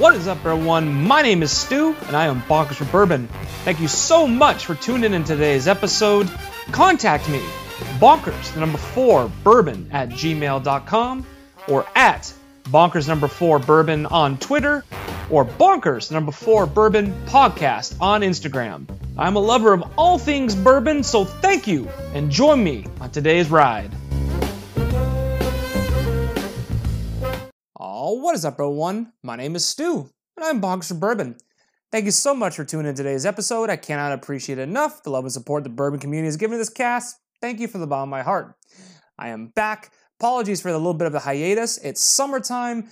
What is up, everyone? My name is Stu, and I am Bonkers for Bourbon. Thank you so much for tuning in today's episode. Contact me, bonkers, the number four, bourbon at gmail.com, or at bonkers number four bourbon on Twitter, or bonkers number four bourbon podcast on Instagram. I'm a lover of all things bourbon, so thank you, and join me on today's ride. What is up, everyone? My name is Stu, and I'm for Bourbon. Thank you so much for tuning in today's episode. I cannot appreciate enough the love and support the bourbon community has given this cast. Thank you from the bottom of my heart. I am back. Apologies for the little bit of a hiatus. It's summertime,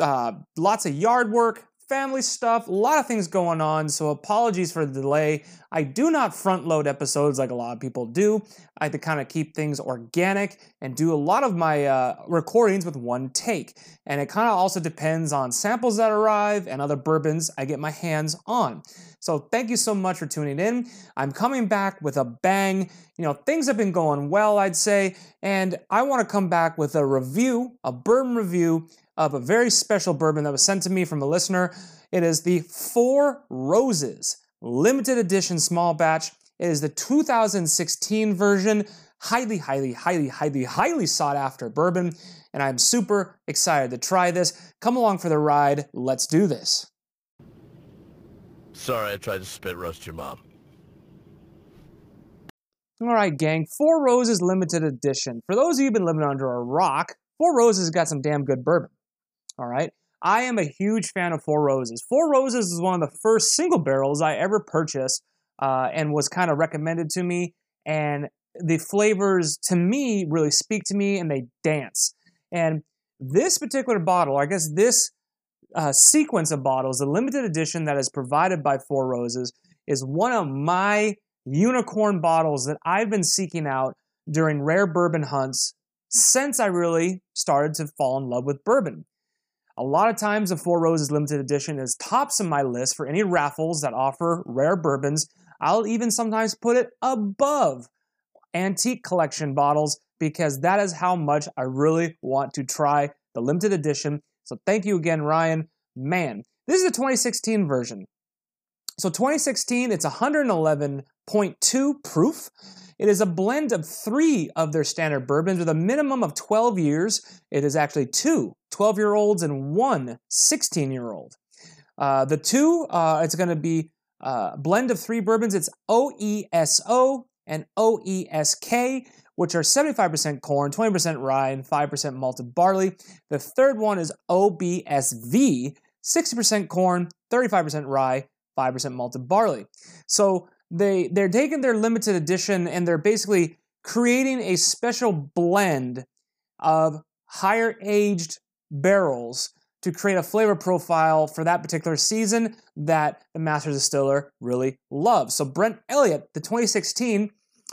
uh, lots of yard work, family stuff, a lot of things going on, so apologies for the delay. I do not front load episodes like a lot of people do. I to kind of keep things organic and do a lot of my uh, recordings with one take. And it kind of also depends on samples that arrive and other bourbons I get my hands on. So thank you so much for tuning in. I'm coming back with a bang. You know, things have been going well, I'd say, and I want to come back with a review, a bourbon review of a very special bourbon that was sent to me from a listener. It is the Four Roses limited edition small batch. It is the 2016 version. Highly, highly, highly, highly, highly sought after bourbon. And I'm super excited to try this. Come along for the ride. Let's do this. Sorry, I tried to spit roast your mom. All right, gang. Four Roses limited edition. For those of you who've been living under a rock, Four Roses got some damn good bourbon. All right. I am a huge fan of Four Roses. Four Roses is one of the first single barrels I ever purchased uh, and was kind of recommended to me. And the flavors, to me, really speak to me and they dance. And this particular bottle, I guess this uh, sequence of bottles, the limited edition that is provided by Four Roses, is one of my unicorn bottles that I've been seeking out during rare bourbon hunts since I really started to fall in love with bourbon. A lot of times, the Four Roses limited edition is tops of my list for any raffles that offer rare bourbons. I'll even sometimes put it above antique collection bottles because that is how much I really want to try the limited edition. So thank you again, Ryan. Man, this is the 2016 version. So 2016, it's 111.2 proof. It is a blend of three of their standard bourbons with a minimum of 12 years. It is actually two 12 year olds and one 16 year old. Uh, the two, uh, it's going to be uh, a blend of three bourbons. It's OESO and OESK, which are 75% corn, 20% rye, and 5% malted barley. The third one is OBSV, 60% corn, 35% rye, 5% malted barley. So they they're taking their limited edition and they're basically creating a special blend of higher aged barrels to create a flavor profile for that particular season that the master distiller really loves. So Brent Elliott, the 2016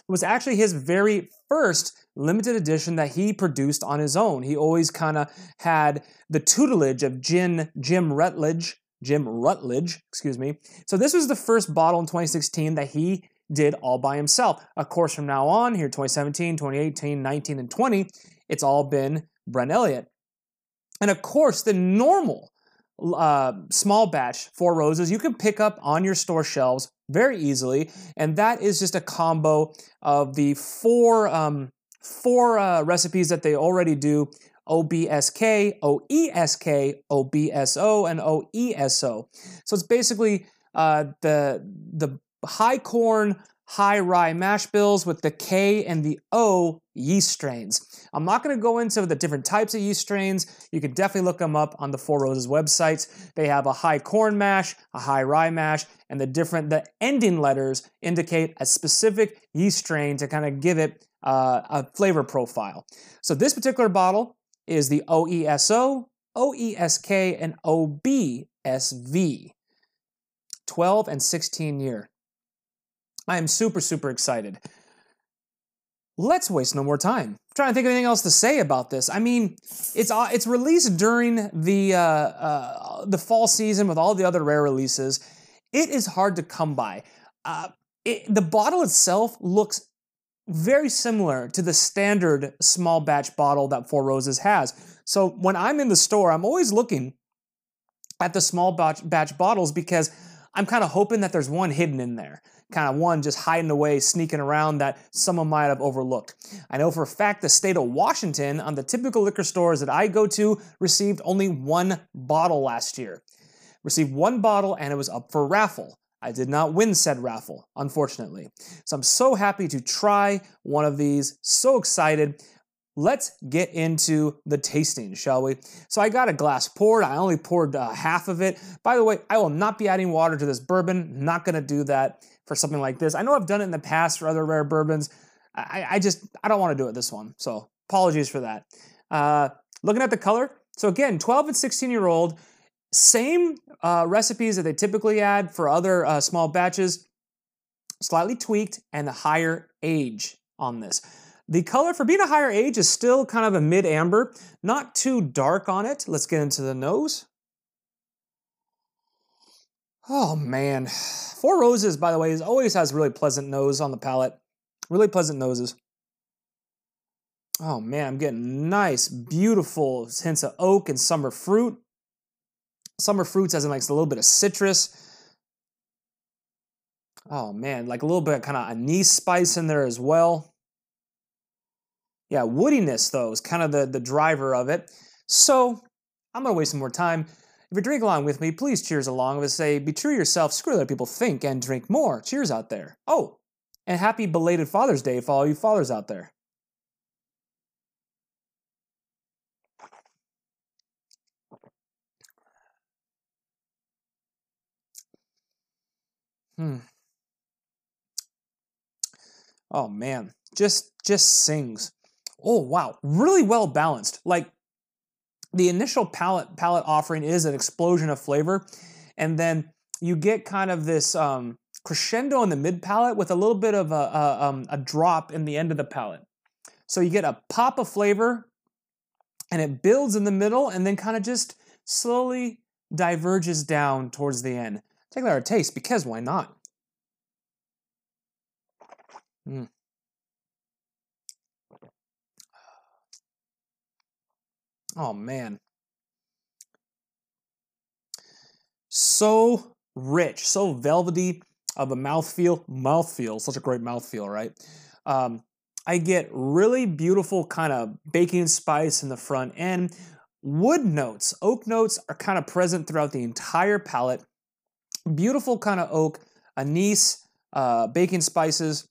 was actually his very first limited edition that he produced on his own. He always kind of had the tutelage of Jim Jim Rutledge Jim Rutledge, excuse me. So this was the first bottle in 2016 that he did all by himself. Of course, from now on, here 2017, 2018, 19, and 20, it's all been Brent Elliott. And of course, the normal uh, small batch Four Roses you can pick up on your store shelves very easily, and that is just a combo of the four um, four uh, recipes that they already do OBSK, OESK, OBSO, and OESO. So it's basically uh, the the high corn, high rye mash bills with the K and the O yeast strains. I'm not going to go into the different types of yeast strains. You can definitely look them up on the Four Roses websites. They have a high corn mash, a high rye mash, and the different the ending letters indicate a specific yeast strain to kind of give it uh, a flavor profile. So this particular bottle is the OESO, OESK, and OBSV. 12 and 16 year. I am super, super excited. Let's waste no more time. I'm trying to think of anything else to say about this. I mean, it's uh, it's released during the uh, uh, the fall season with all the other rare releases. It is hard to come by. Uh, it, the bottle itself looks very similar to the standard small batch bottle that Four Roses has. So when I'm in the store, I'm always looking at the small batch, batch bottles because I'm kind of hoping that there's one hidden in there, kind of one just hiding away, sneaking around that someone might have overlooked. I know for a fact the state of Washington, on the typical liquor stores that I go to, received only one bottle last year. Received one bottle and it was up for raffle. I did not win said raffle, unfortunately. So I'm so happy to try one of these, so excited. Let's get into the tasting, shall we? So I got a glass poured. I only poured uh, half of it. By the way, I will not be adding water to this bourbon. Not going to do that for something like this. I know I've done it in the past for other rare bourbons. I, I just, I don't want to do it this one. So apologies for that. Uh, looking at the color. So again, 12 and 16 year old, same uh, recipes that they typically add for other uh, small batches, slightly tweaked and a higher age on this. The color for being a higher age is still kind of a mid amber, not too dark on it. Let's get into the nose. Oh man, Four Roses, by the way, is always has really pleasant nose on the palate. Really pleasant noses. Oh man, I'm getting nice, beautiful hints of oak and summer fruit. Summer fruits as in like a little bit of citrus. Oh man, like a little bit of kind of anise spice in there as well. Yeah, woodiness though is kind of the, the driver of it. So I'm gonna waste some more time. If you drink along with me, please cheers along with say, be true yourself, screw what people think, and drink more. Cheers out there. Oh, and happy belated Father's Day for all you fathers out there. Hmm. Oh man, just just sings. Oh wow, really well balanced. Like the initial palate palate offering is an explosion of flavor, and then you get kind of this um, crescendo in the mid palate with a little bit of a, a, um, a drop in the end of the palate. So you get a pop of flavor, and it builds in the middle, and then kind of just slowly diverges down towards the end. Take that a taste because why not? Mm. Oh man. So rich, so velvety of a mouthfeel. Mouthfeel, such a great mouthfeel, right? Um, I get really beautiful kind of baking spice in the front end. Wood notes, oak notes are kind of present throughout the entire palate. Beautiful kind of oak, anise, uh, baking spices,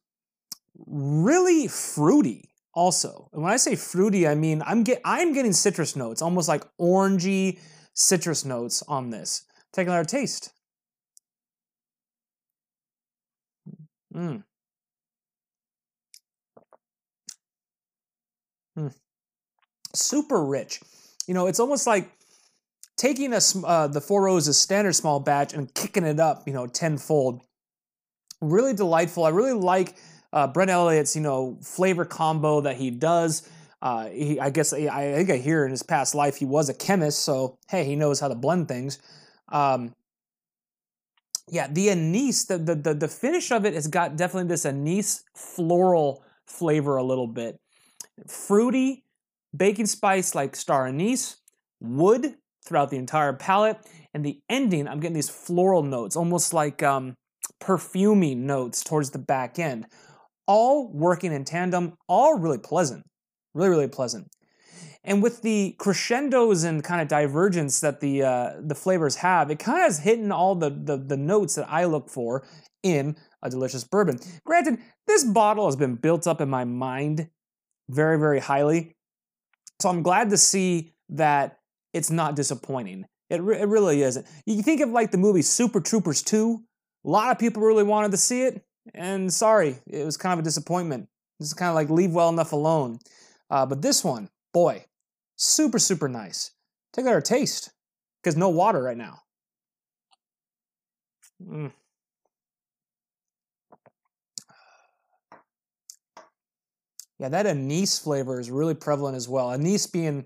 really fruity also. And when I say fruity, I mean I'm get I'm getting citrus notes, almost like orangey citrus notes on this. Take another taste. Mm. Mm. Super rich. You know, it's almost like taking a uh, the Four Roses standard small batch and kicking it up, you know, tenfold. Really delightful. I really like uh, Brent Elliott's, you know, flavor combo that he does. Uh, he, I guess I, I, think I hear in his past life he was a chemist, so hey, he knows how to blend things. Um, yeah, the anise, the, the the the finish of it has got definitely this anise floral flavor a little bit, fruity, baking spice like star anise, wood throughout the entire palette. and the ending I'm getting these floral notes, almost like um, notes towards the back end all working in tandem, all really pleasant, really, really pleasant. And with the crescendos and kind of divergence that the uh, the flavors have, it kind of has hitting all the, the the notes that I look for in a delicious bourbon. Granted, this bottle has been built up in my mind very, very highly, so I'm glad to see that it's not disappointing. It, re- it really isn't. You think of like the movie Super Troopers 2. A lot of people really wanted to see it. And sorry, it was kind of a disappointment. This is kind of like leave well enough alone. Uh, but this one, boy, super, super nice. Take out our taste, because no water right now. Mm. Yeah, that anise flavor is really prevalent as well. Anise being,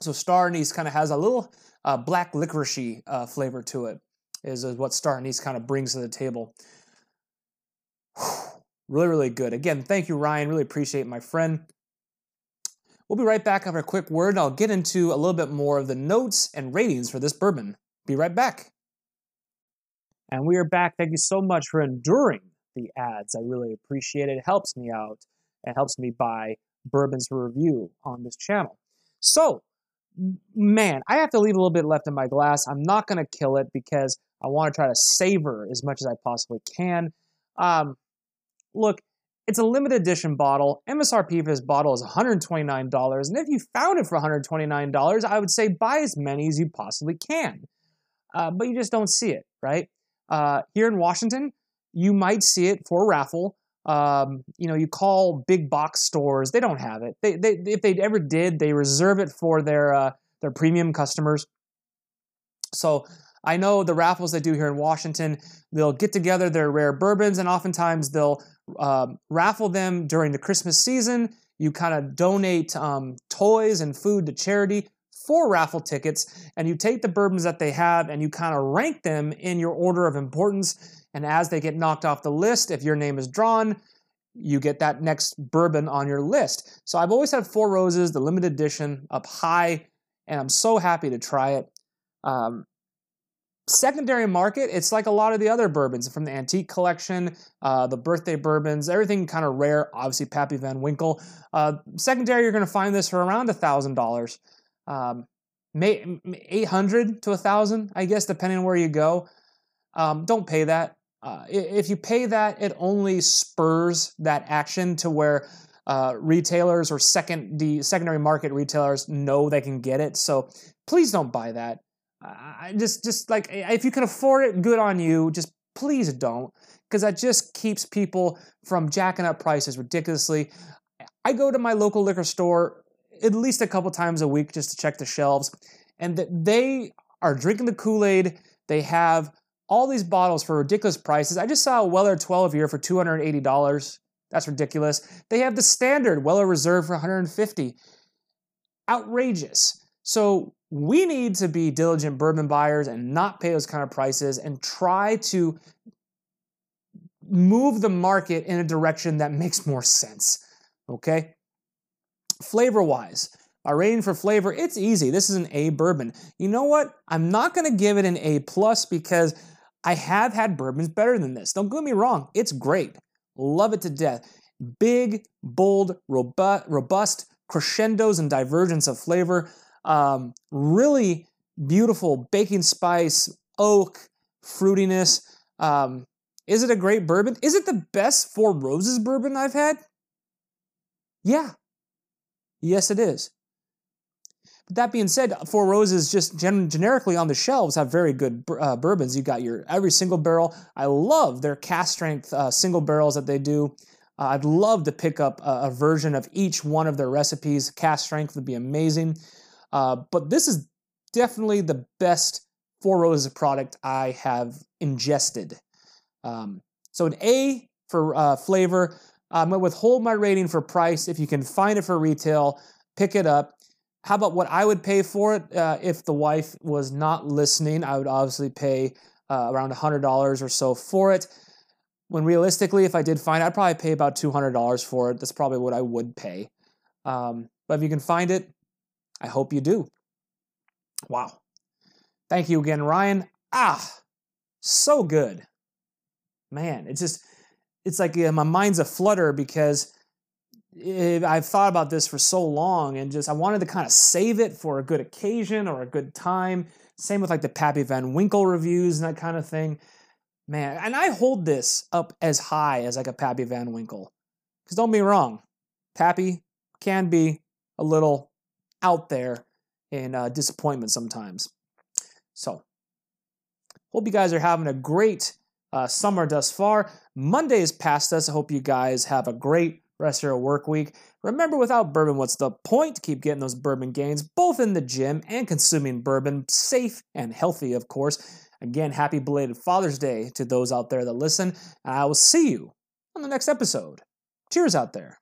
so star anise kind of has a little uh, black licoricey uh, flavor to it, is, is what star anise kind of brings to the table. really, really good. Again, thank you, Ryan. Really appreciate my friend. We'll be right back after a quick word, and I'll get into a little bit more of the notes and ratings for this bourbon. Be right back. And we are back. Thank you so much for enduring the ads. I really appreciate it. It helps me out. It helps me buy bourbons review on this channel. So, man, I have to leave a little bit left in my glass. I'm not going to kill it because I want to try to savor as much as I possibly can. Um, look, it's a limited edition bottle. MSRP for this bottle is $129. And if you found it for $129, I would say buy as many as you possibly can. Uh, but you just don't see it, right? Uh, here in Washington, you might see it for raffle. Um, you know, you call big box stores; they don't have it. They, they if they ever did, they reserve it for their uh, their premium customers. So I know the raffles they do here in Washington, they'll get together their rare bourbons, and oftentimes they'll um, raffle them during the Christmas season. You kind of donate um, toys and food to charity for raffle tickets, and you take the bourbons that they have and you kind of rank them in your order of importance. And as they get knocked off the list, if your name is drawn, you get that next bourbon on your list. So I've always had Four Roses, the limited edition, up high, and I'm so happy to try it. Um, secondary market, it's like a lot of the other bourbons from the antique collection, uh, the birthday bourbons, everything kind of rare. Obviously, Pappy Van Winkle. Uh, secondary, you're going to find this for around a thousand dollars um, 800 to a 1000 i guess depending on where you go um, don't pay that uh, if you pay that it only spurs that action to where uh, retailers or second the secondary market retailers know they can get it so please don't buy that just just like if you can afford it good on you just please don't because that just keeps people from jacking up prices ridiculously i go to my local liquor store at least a couple times a week just to check the shelves. And that they are drinking the Kool Aid. They have all these bottles for ridiculous prices. I just saw a Weller 12 here for $280. That's ridiculous. They have the standard Weller Reserve for 150. Outrageous. So we need to be diligent bourbon buyers and not pay those kind of prices and try to move the market in a direction that makes more sense. Okay? Flavor wise, my rating for flavor, it's easy. This is an A bourbon. You know what? I'm not going to give it an A plus because I have had bourbons better than this. Don't get me wrong, it's great. Love it to death. Big, bold, robust, crescendos and divergence of flavor. Um, really beautiful baking spice, oak, fruitiness. Um, is it a great bourbon? Is it the best Four Roses bourbon I've had? Yeah, Yes, it is. That being said, Four Roses just gen- generically on the shelves have very good uh, bourbons. You got your every single barrel. I love their cask strength uh, single barrels that they do. Uh, I'd love to pick up a, a, version of each one of their recipes. Cask strength would be amazing. Uh, but this is definitely the best Four Roses product I have ingested. Um, so an A for uh, flavor, I'm going to withhold my rating for price. If you can find it for retail, pick it up. How about what I would pay for it uh, if the wife was not listening? I would obviously pay uh, around $100 or so for it. When realistically, if I did find it, I'd probably pay about $200 for it. That's probably what I would pay. Um, but if you can find it, I hope you do. Wow. Thank you again, Ryan. Ah, so good. Man, it's just it's like yeah, my mind's a flutter because I've thought about this for so long and just I wanted to kind of save it for a good occasion or a good time. Same with like the Pappy Van Winkle reviews and that kind of thing. Man, and I hold this up as high as like a Pappy Van Winkle. Because don't be wrong, Pappy can be a little out there in uh, disappointment sometimes. So, hope you guys are having a great uh, summer thus far. Monday is past us. I hope you guys have a great rest of your work week. Remember, without bourbon, what's the point? Keep getting those bourbon gains, both in the gym and consuming bourbon, safe and healthy, of course. Again, happy belated Father's Day to those out there that listen, I will see you on the next episode. Cheers out there.